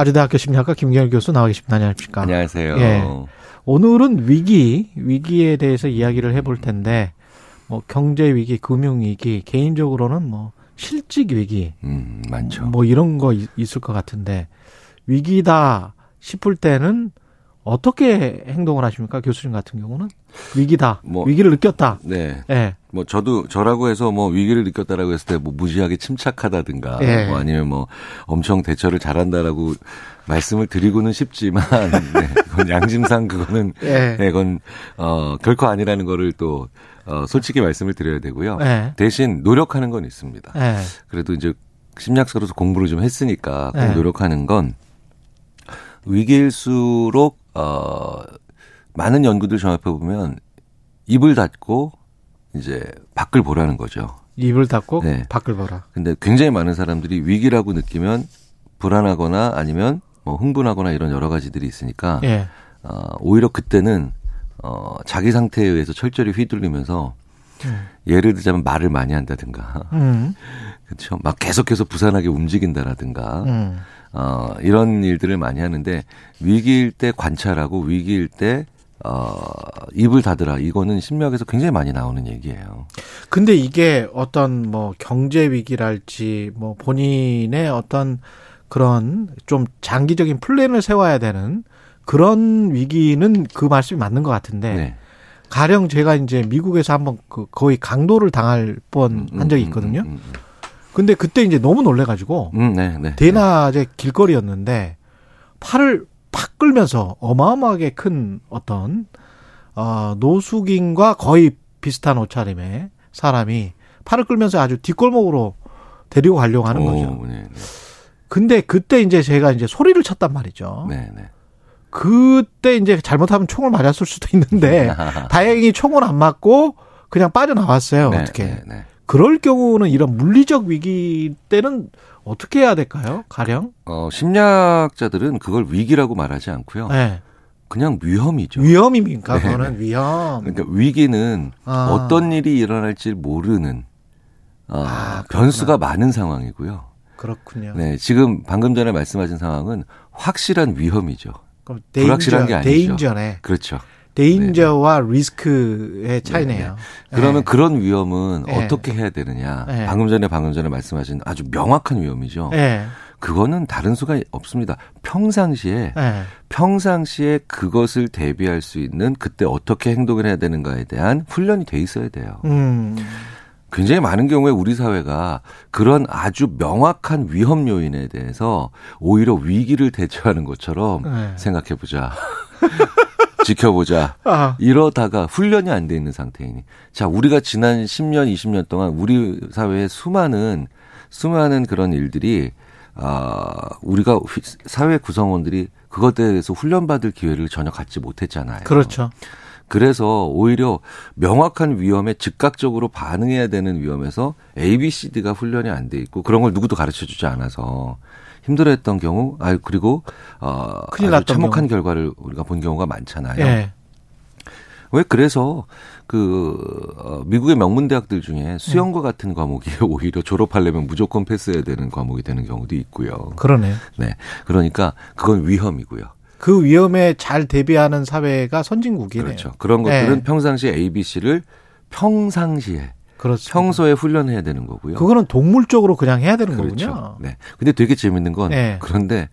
아주대학교 심리학과 김경일 교수 나와 계십니다. 안녕하십니까? 안녕하세요. 예. 오늘은 위기, 위기에 대해서 이야기를 해볼 텐데, 뭐, 경제 위기, 금융 위기, 개인적으로는 뭐, 실직 위기. 음, 많죠. 뭐, 이런 거 있- 있을 것 같은데, 위기다 싶을 때는 어떻게 행동을 하십니까? 교수님 같은 경우는? 위기다. 뭐- 위기를 느꼈다. 네. 예. 뭐 저도 저라고 해서 뭐 위기를 느꼈다라고 했을 때 뭐 무지하게 침착하다든가 예. 뭐 아니면 뭐 엄청 대처를 잘한다라고 말씀을 드리고는 싶지만 네, 그건 양심상 그거는 예. 네, 그건 어 결코 아니라는 거를 또 어, 솔직히 말씀을 드려야 되고요. 예. 대신 노력하는 건 있습니다. 예. 그래도 이제 심리학서로서 공부를 좀 했으니까 꼭 네. 노력하는 건 위기일수록 어 많은 연구들 종합해 보면 입을 닫고 이제 밖을 보라는 거죠. 입을 닫고 네. 밖을 보라. 근데 굉장히 많은 사람들이 위기라고 느끼면 불안하거나 아니면 뭐 흥분하거나 이런 여러 가지들이 있으니까 예. 어, 오히려 그때는 어, 자기 상태에 의해서 철저히 휘둘리면서 음. 예를 들자면 말을 많이 한다든가 음. 그렇죠. 막 계속해서 부산하게 움직인다라든가 음. 어, 이런 일들을 많이 하는데 위기일 때 관찰하고 위기일 때 어, 입을 닫으라. 이거는 심리학에서 굉장히 많이 나오는 얘기예요. 근데 이게 어떤 뭐 경제 위기랄지 뭐 본인의 어떤 그런 좀 장기적인 플랜을 세워야 되는 그런 위기는 그 말씀이 맞는 것 같은데 네. 가령 제가 이제 미국에서 한번 그 거의 강도를 당할 뻔 한 적이 있거든요. 음, 음, 근데 그때 이제 너무 놀래가지고 음, 네, 네. 대낮에 길거리였는데 팔을 팍 끌면서 어마어마하게 큰 어떤 어 노숙인과 거의 비슷한 옷차림의 사람이 팔을 끌면서 아주 뒷골목으로 데리고 가려고 하는 오, 거죠. 네, 네. 근데 그때 이제 제가 이제 소리를 쳤단 말이죠. 네, 네. 그때 이제 잘못하면 총을 맞았을 수도 있는데 다행히 총을 안 맞고 그냥 빠져나왔어요. 네, 어떻게? 네, 네. 그럴 경우는 이런 물리적 위기 때는 어떻게 해야 될까요? 가령? 어, 심리학자들은 그걸 위기라고 말하지 않고요. 네. 그냥 위험이죠. 위험입니까? 네. 그거는 위험. 그러니까 위기는 아. 어떤 일이 일어날지 모르는 어, 아. 변수가 많은 상황이고요. 그렇군요. 네, 지금 방금 전에 말씀하신 상황은 확실한 위험이죠. 그럼 불확실한 게 아니죠. 데인저네. 그렇죠. 데인저와 리스크의 차이네요. 그러면 네. 그런 위험은 네. 어떻게 해야 되느냐? 네. 방금 전에 방금 전에 말씀하신 아주 명확한 위험이죠. 네. 그거는 다른 수가 없습니다. 평상시에 네. 평상시에 그것을 대비할 수 있는 그때 어떻게 행동을 해야 되는가에 대한 훈련이 돼 있어야 돼요. 음. 굉장히 많은 경우에 우리 사회가 그런 아주 명확한 위험 요인에 대해서 오히려 위기를 대처하는 것처럼 네. 생각해 보자. 지켜보자. 아, 이러다가 훈련이 안 돼 있는 상태이니. 자, 우리가 지난 10년, 20년 동안 우리 사회의 수많은, 수많은 그런 일들이, 아, 우리가 휘- 사회 구성원들이 그것에 대해서 훈련받을 기회를 전혀 갖지 못했잖아요. 그렇죠. 그래서 오히려 명확한 위험에 즉각적으로 반응해야 되는 위험에서 A, B, C, D가 훈련이 안 돼 있고 그런 걸 누구도 가르쳐 주지 않아서 힘들어했던 경우, 아 그리고 어 큰일 아주 참혹한 결과를 우리가 본 경우가 많잖아요. 예. 왜 그래서 그 어, 미국의 명문 대학들 중에 수영과 같은 과목이 오히려 졸업하려면 무조건 패스해야 되는 과목이 되는 경우도 있고요. 그러네요. 네, 그러니까 그건 위험이고요. 그 위험에 잘 대비하는 사회가 선진국이네요. 그렇죠. 그런 것들은 네. 평상시에 A, B, C를 평상시에 그렇죠. 평소에 훈련해야 되는 거고요. 그거는 동물적으로 그냥 해야 되는 그렇죠. 거군요. 네. 근데 되게 재밌는 건 네. 그런데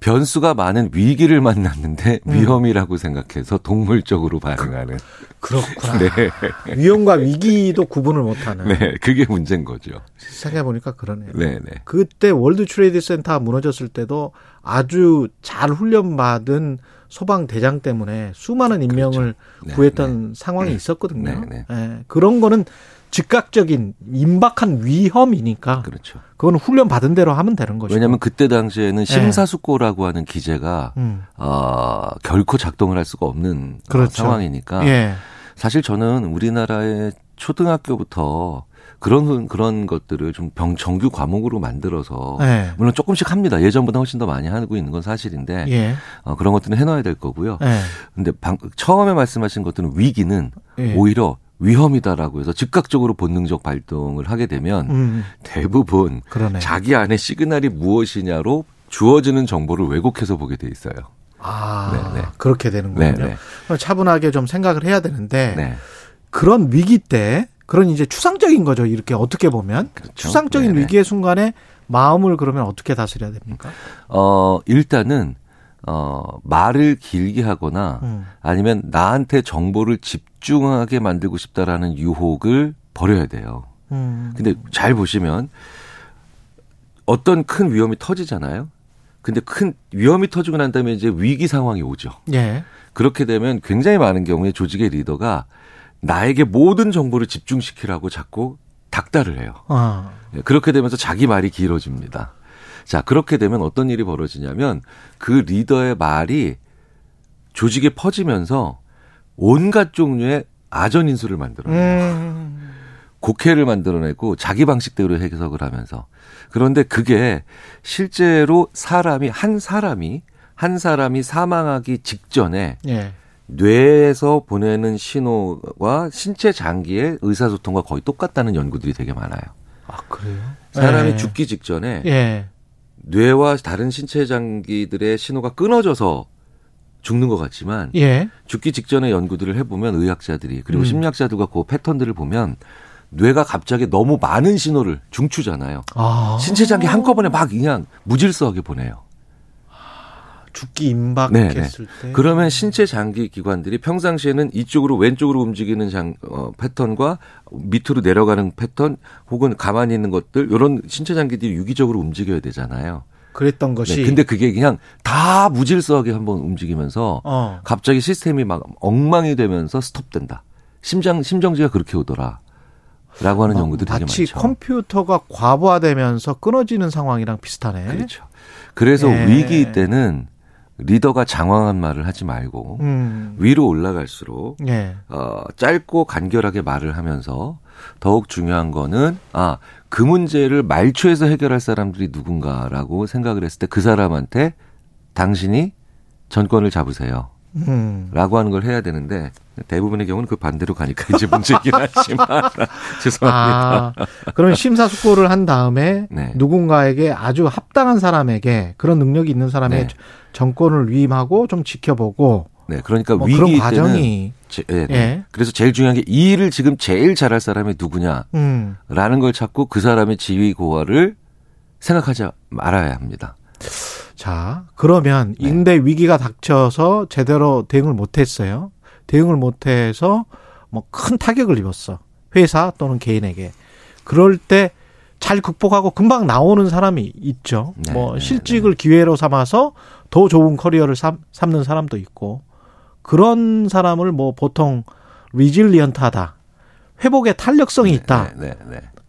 변수가 많은 위기를 만났는데 음. 위험이라고 생각해서 동물적으로 반응하는. 그렇구나. 네. 위험과 위기도 구분을 못하는. 네. 그게 문제인 거죠. 생각해 보니까 그러네요. 네, 네. 그때 월드 트레이드 센터 무너졌을 때도 아주 잘 훈련받은 소방 대장 때문에 수많은 인명을 네, 구했던 상황이 있었거든요. 네, 네. 예, 그런 거는 즉각적인 임박한 위험이니까 그렇죠. 그건 훈련 받은 대로 하면 되는 것이고. 왜냐하면 그때 당시에는 심사숙고라고 하는 기재가 음. 어, 결코 작동을 할 수가 없는 어, 그렇죠. 상황이니까 예. 사실 저는 우리나라의 초등학교부터 그런 그런 것들을 좀 병, 정규 과목으로 만들어서 예. 물론 조금씩 합니다. 예전보다 훨씬 더 많이 하고 있는 건 사실인데 예. 어, 그런 것들은 해놔야 될 거고요. 예. 근데 방, 처음에 말씀하신 것들은 위기는 예. 오히려 위험이다라고 해서 즉각적으로 본능적 발동을 하게 되면 음. 대부분 그러네. 자기 안에 시그널이 무엇이냐로 주어지는 정보를 왜곡해서 보게 돼 있어요. 아, 네, 네. 그렇게 되는 네, 거군요. 네. 차분하게 좀 생각을 해야 되는데 네. 그런 위기 때 그런 이제 추상적인 거죠. 이렇게 어떻게 보면 그렇죠. 추상적인 네네. 위기의 순간에 마음을 그러면 어떻게 다스려야 됩니까? 어, 일단은 어, 말을 길게 하거나 음. 아니면 나한테 정보를 집중하게 만들고 싶다라는 유혹을 버려야 돼요. 음. 근데 잘 보시면 어떤 큰 위험이 터지잖아요. 근데 큰 위험이 터지고 난 다음에 이제 위기 상황이 오죠. 예. 그렇게 되면 굉장히 많은 경우에 조직의 리더가 나에게 모든 정보를 집중시키라고 자꾸 닥달을 해요. 아. 예, 그렇게 되면서 자기 말이 길어집니다. 자, 그렇게 되면 어떤 일이 벌어지냐면 그 리더의 말이 조직에 퍼지면서 온갖 종류의 아전 인수를 만들어내요. 음. 곡해를 만들어내고 자기 방식대로 해석을 하면서 그런데 그게 실제로 사람이 한 사람이 한 사람이 사망하기 직전에 예. 뇌에서 보내는 신호와 신체 장기의 의사소통과 거의 똑같다는 연구들이 되게 많아요. 아, 그래요? 사람이 예. 죽기 직전에 예. 뇌와 다른 신체 장기들의 신호가 끊어져서 죽는 것 같지만 예. 죽기 직전에 연구들을 해보면 의학자들이 그리고 음. 심리학자들과 그 패턴들을 보면 뇌가 갑자기 너무 많은 신호를 중추잖아요. 아. 신체 장기 한꺼번에 막 그냥 무질서하게 보내요. 죽기 임박했을 때. 그러면 신체 장기 기관들이 평상시에는 이쪽으로 왼쪽으로 움직이는 장 어, 패턴과 밑으로 내려가는 패턴 혹은 가만히 있는 것들 이런 신체 장기들이 유기적으로 움직여야 되잖아요. 그랬던 것이 네, 근데 그게 그냥 다 무질서하게 한번 움직이면서 어. 갑자기 시스템이 막 엉망이 되면서 스톱된다. 심장 심정지가 그렇게 오더라. 라고 하는 연구들이 되게 마치 많죠. 컴퓨터가 과부하되면서 끊어지는 상황이랑 비슷하네. 그렇죠. 그래서 예. 위기 때는 리더가 장황한 말을 하지 말고 음. 위로 올라갈수록 예. 어, 짧고 간결하게 말을 하면서 더욱 중요한 거는 아, 그 문제를 말초에서 해결할 사람들이 누군가라고 생각을 했을 때 그 사람한테 당신이 전권을 잡으세요. 음. 라고 하는 걸 해야 되는데 대부분의 경우는 그 반대로 가니까 이제 문제긴 하지만 죄송합니다. 아, 그런 심사숙고를 한 다음에 네. 누군가에게 아주 합당한 사람에게 그런 능력이 있는 사람에게 네. 정권을 위임하고 좀 지켜보고 네, 그러니까 뭐 위기 그런 과정이 제- 예, 네. 예. 그래서 제일 중요한 게 이 일을 지금 제일 잘할 사람이 누구냐라는 음. 걸 찾고 그 사람의 지위 고하를 생각하지 말아야 합니다. 자, 그러면 네. 인대 위기가 닥쳐서 제대로 대응을 못 했어요. 대응을 못 해서 뭐 큰 타격을 입었어. 회사 또는 개인에게. 그럴 때 잘 극복하고 금방 나오는 사람이 있죠. 네, 뭐 네, 실직을 기회로 삼아서 더 좋은 커리어를 삼, 삼는 사람도 있고 그런 사람을 뭐 보통 리질리언트하다. 회복의 탄력성이 있다.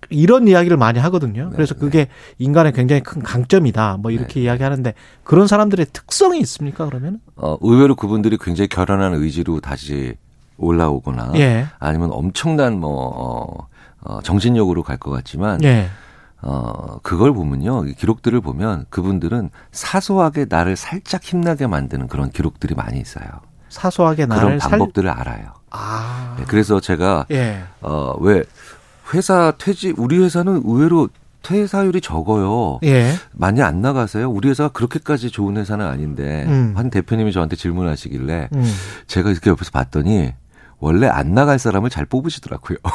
네, 네, 네. 이런 이야기를 많이 하거든요. 네, 그래서 네. 그게 인간의 굉장히 큰 강점이다. 뭐 이렇게 이야기하는데 그런 사람들의 특성이 있습니까? 그러면? 어, 의외로 그분들이 굉장히 결연한 의지로 다시 올라오거나 예. 아니면 엄청난 뭐 어, 어, 정신력으로 갈 것 같지만 예. 어, 그걸 보면요. 이 기록들을 보면 그분들은 사소하게 나를 살짝 힘나게 만드는 그런 기록들이 많이 있어요. 사소하게 그런 나를 살 방법들을 알아요. 아. 네, 그래서 제가 예. 어, 왜 회사 퇴직 우리 회사는 의외로 퇴사율이 적어요. 예. 많이 안 나가세요? 우리 회사가 그렇게까지 좋은 회사는 아닌데 음. 한 대표님이 저한테 질문하시길래 음. 제가 이렇게 옆에서 봤더니 원래 안 나갈 사람을 잘 뽑으시더라고요.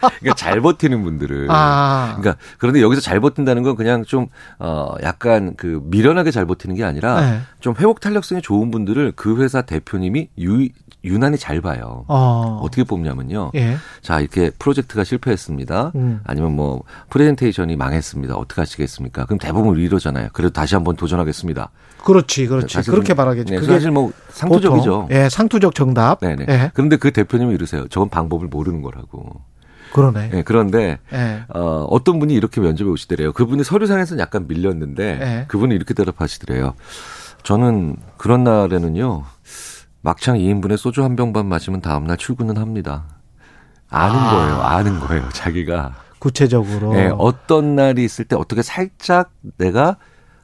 그러니까 잘 버티는 분들을. 아. 그러니까 그런데 여기서 잘 버틴다는 건 그냥 좀 어 약간 그 미련하게 잘 버티는 게 아니라 네. 좀 회복 탄력성이 좋은 분들을 그 회사 대표님이 유 유난히 잘 봐요. 어. 어떻게 뽑냐면요. 예. 자, 이렇게 프로젝트가 실패했습니다. 음. 아니면 뭐 프레젠테이션이 망했습니다. 어떻게 하시겠습니까? 그럼 대부분 이러잖아요. 그래도 다시 한번 도전하겠습니다. 그렇지, 그렇지. 그렇게 말하겠죠. 네, 그게 사실 뭐 상투적이죠. 보통, 예, 상투적 정답. 네 네. 예. 그런데 그 대표님이 이러세요. 저건 방법을 모르는 거라고. 그러네. 네, 그런데 예. 어, 어떤 분이 이렇게 면접에 오시더래요. 그분이 서류상에서는 약간 밀렸는데 예. 그분이 이렇게 대답하시더래요. 저는 그런 날에는요. 막창 2인분에 소주 한 병 반 마시면 다음날 출근은 합니다. 아는 아. 거예요. 아는 거예요. 자기가. 구체적으로. 네, 어떤 날이 있을 때 어떻게 살짝 내가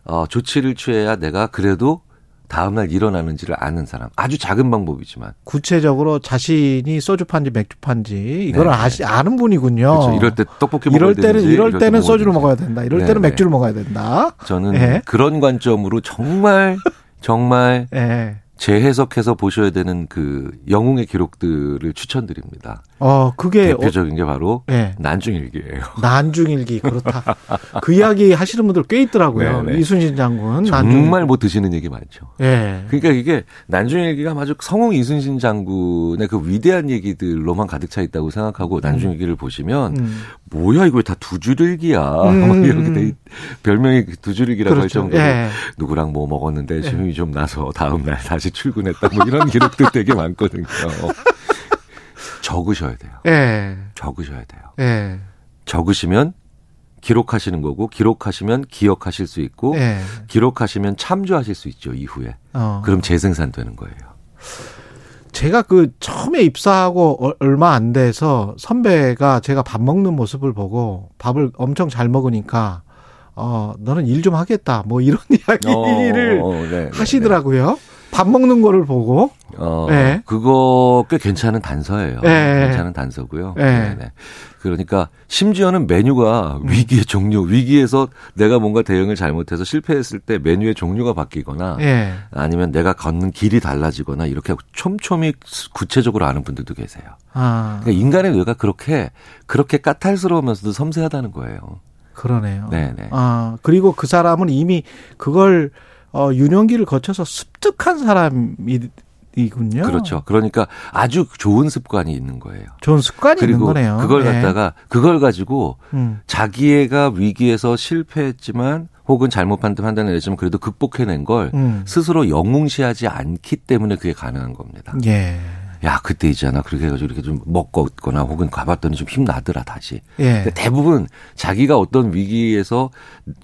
어, 조치를 취해야 내가 그래도 다음날 일어나는지를 아는 사람. 아주 작은 방법이지만. 구체적으로 자신이 소주 판지 맥주 판지 이걸 아시, 아는 분이군요. 그렇죠. 이럴 때 떡볶이 이럴 때는 이럴, 이럴 때는 소주를 먹어야 된다. 이럴 네네. 때는 맥주를 먹어야 된다. 저는 네. 그런 관점으로 정말 정말 네. 재해석해서 보셔야 되는 그 영웅의 기록들을 추천드립니다. 어, 그게 대표적인 게 바로 네. 난중일기예요. 난중일기 그렇다. 그 이야기 하시는 분들 꽤 있더라고요. 네네. 네. 이순신 장군 정말. 못 드시는 얘기 많죠. 네. 그러니까 이게 난중일기가 아주 성웅 이순신 장군의 그 위대한 얘기들로만 가득 차 있다고 생각하고 음. 난중일기를 보시면 음. 뭐야 이거 다 두 줄일기야. 음. 이렇게 돼 별명이 두 줄일기라고 그렇죠. 할 정도로 네. 누구랑 뭐 먹었는데 힘이 좀 나서 다음 날 다시 출근했다 뭐 이런 기록들 되게 많거든요. 적으셔야 돼요. 예. 적으셔야 돼요. 예. 적으시면 기록하시는 거고 기록하시면 기억하실 수 있고 예. 기록하시면 참조하실 수 있죠 이후에. 어. 그럼 재생산 되는 거예요. 제가 그 처음에 입사하고 얼마 안 돼서 선배가 제가 밥 먹는 모습을 보고 밥을 엄청 잘 먹으니까 어 너는 일 좀 하겠다 뭐 이런 이야기를 어, 어, 네, 네, 하시더라고요. 네. 밥 먹는 거를 보고. 어, 네. 그거 꽤 괜찮은 단서예요. 네. 괜찮은 단서고요. 네. 네. 그러니까 심지어는 메뉴가 음. 위기의 종류, 위기에서 내가 뭔가 대응을 잘못해서 실패했을 때 메뉴의 종류가 바뀌거나 네. 아니면 내가 걷는 길이 달라지거나 이렇게 촘촘히 구체적으로 아는 분들도 계세요. 아. 그러니까 인간의 뇌가 그렇게 그렇게 까탈스러우면서도 섬세하다는 거예요. 그러네요. 네네. 아 그리고 그 사람은 이미 그걸 어, 유년기를 거쳐서 습득한 사람이 이군요. 그렇죠. 그러니까 아주 좋은 습관이 있는 거예요. 좋은 습관이 있는 거네요. 그걸 네. 갖다가 그걸 가지고 음. 자기애가 위기에서 실패했지만 혹은 잘못 판단을 내지만 그래도 극복해낸 걸 음. 스스로 영웅시하지 않기 때문에 그게 가능한 겁니다. 예. 야 그때 있잖아 그렇게 해가지고 이렇게 좀 먹거나 혹은 가봤더니 좀 힘 나더라 다시. 예. 대부분 자기가 어떤 위기에서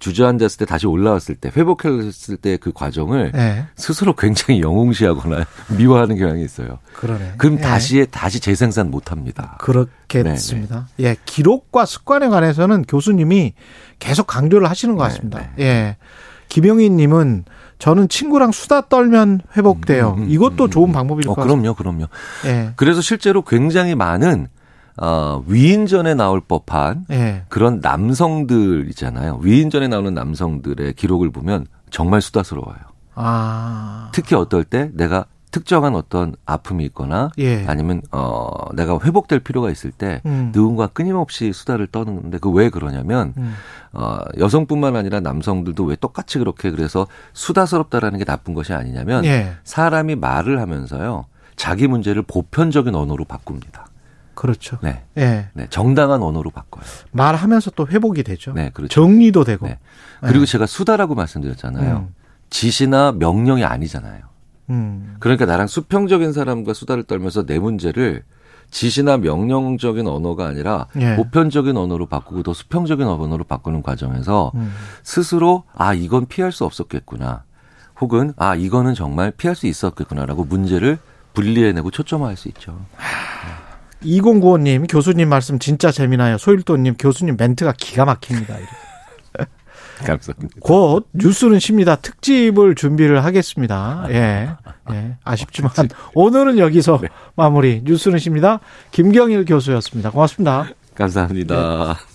주저앉았을 때 다시 올라왔을 때 회복했을 때 그 과정을 예. 스스로 굉장히 영웅시하거나 미워하는 경향이 있어요. 그러네. 그럼 예. 다시 다시 재생산 못합니다. 그렇겠습니다. 네, 네. 예, 기록과 습관에 관해서는 교수님이 계속 강조를 하시는 것 네, 같습니다. 네, 네. 예. 김영희님은 저는 친구랑 수다 떨면 회복돼요. 음, 음, 음 이것도 음, 좋은 방법일 어, 것 같습니다. 그럼요, 그럼요. 예. 그래서 실제로 굉장히 많은 어, 위인전에 나올 법한 예. 그런 남성들 있잖아요. 위인전에 나오는 남성들의 기록을 보면 정말 수다스러워요. 아. 특히 어떨 때 내가 특정한 어떤 아픔이 있거나 예. 아니면 어 내가 회복될 필요가 있을 때 음. 누군가 끊임없이 수다를 떠는데 그 왜 그러냐면 음. 어 여성뿐만 아니라 남성들도 왜 똑같이 그렇게 그래서 수다스럽다라는 게 나쁜 것이 아니냐면 예. 사람이 말을 하면서요 자기 문제를 보편적인 언어로 바꿉니다. 그렇죠. 네. 예. 네. 정당한 언어로 바꿔요. 말하면서 또 회복이 되죠. 네, 그렇죠. 정리도 되고. 네. 그리고 예. 제가 수다라고 말씀드렸잖아요. 음. 지시나 명령이 아니잖아요. 음. 그러니까 나랑 수평적인 사람과 수다를 떨면서 내 문제를 지시나 명령적인 언어가 아니라 예. 보편적인 언어로 바꾸고 더 수평적인 언어로 바꾸는 과정에서 음. 스스로 아 이건 피할 수 없었겠구나 혹은 아 이거는 정말 피할 수 있었겠구나라고 문제를 분리해내고 초점화할 수 있죠. 2095님 교수님 말씀 진짜 재미나요. 소일도님 교수님 멘트가 기가 막힙니다. 이렇게. 감사합니다. 곧 뉴스는 쉽니다. 특집을 준비를 하겠습니다. 예. 예. 아쉽지만 오늘은 여기서 네. 마무리. 뉴스는 쉽니다. 김경일 교수였습니다. 고맙습니다. 감사합니다. 네.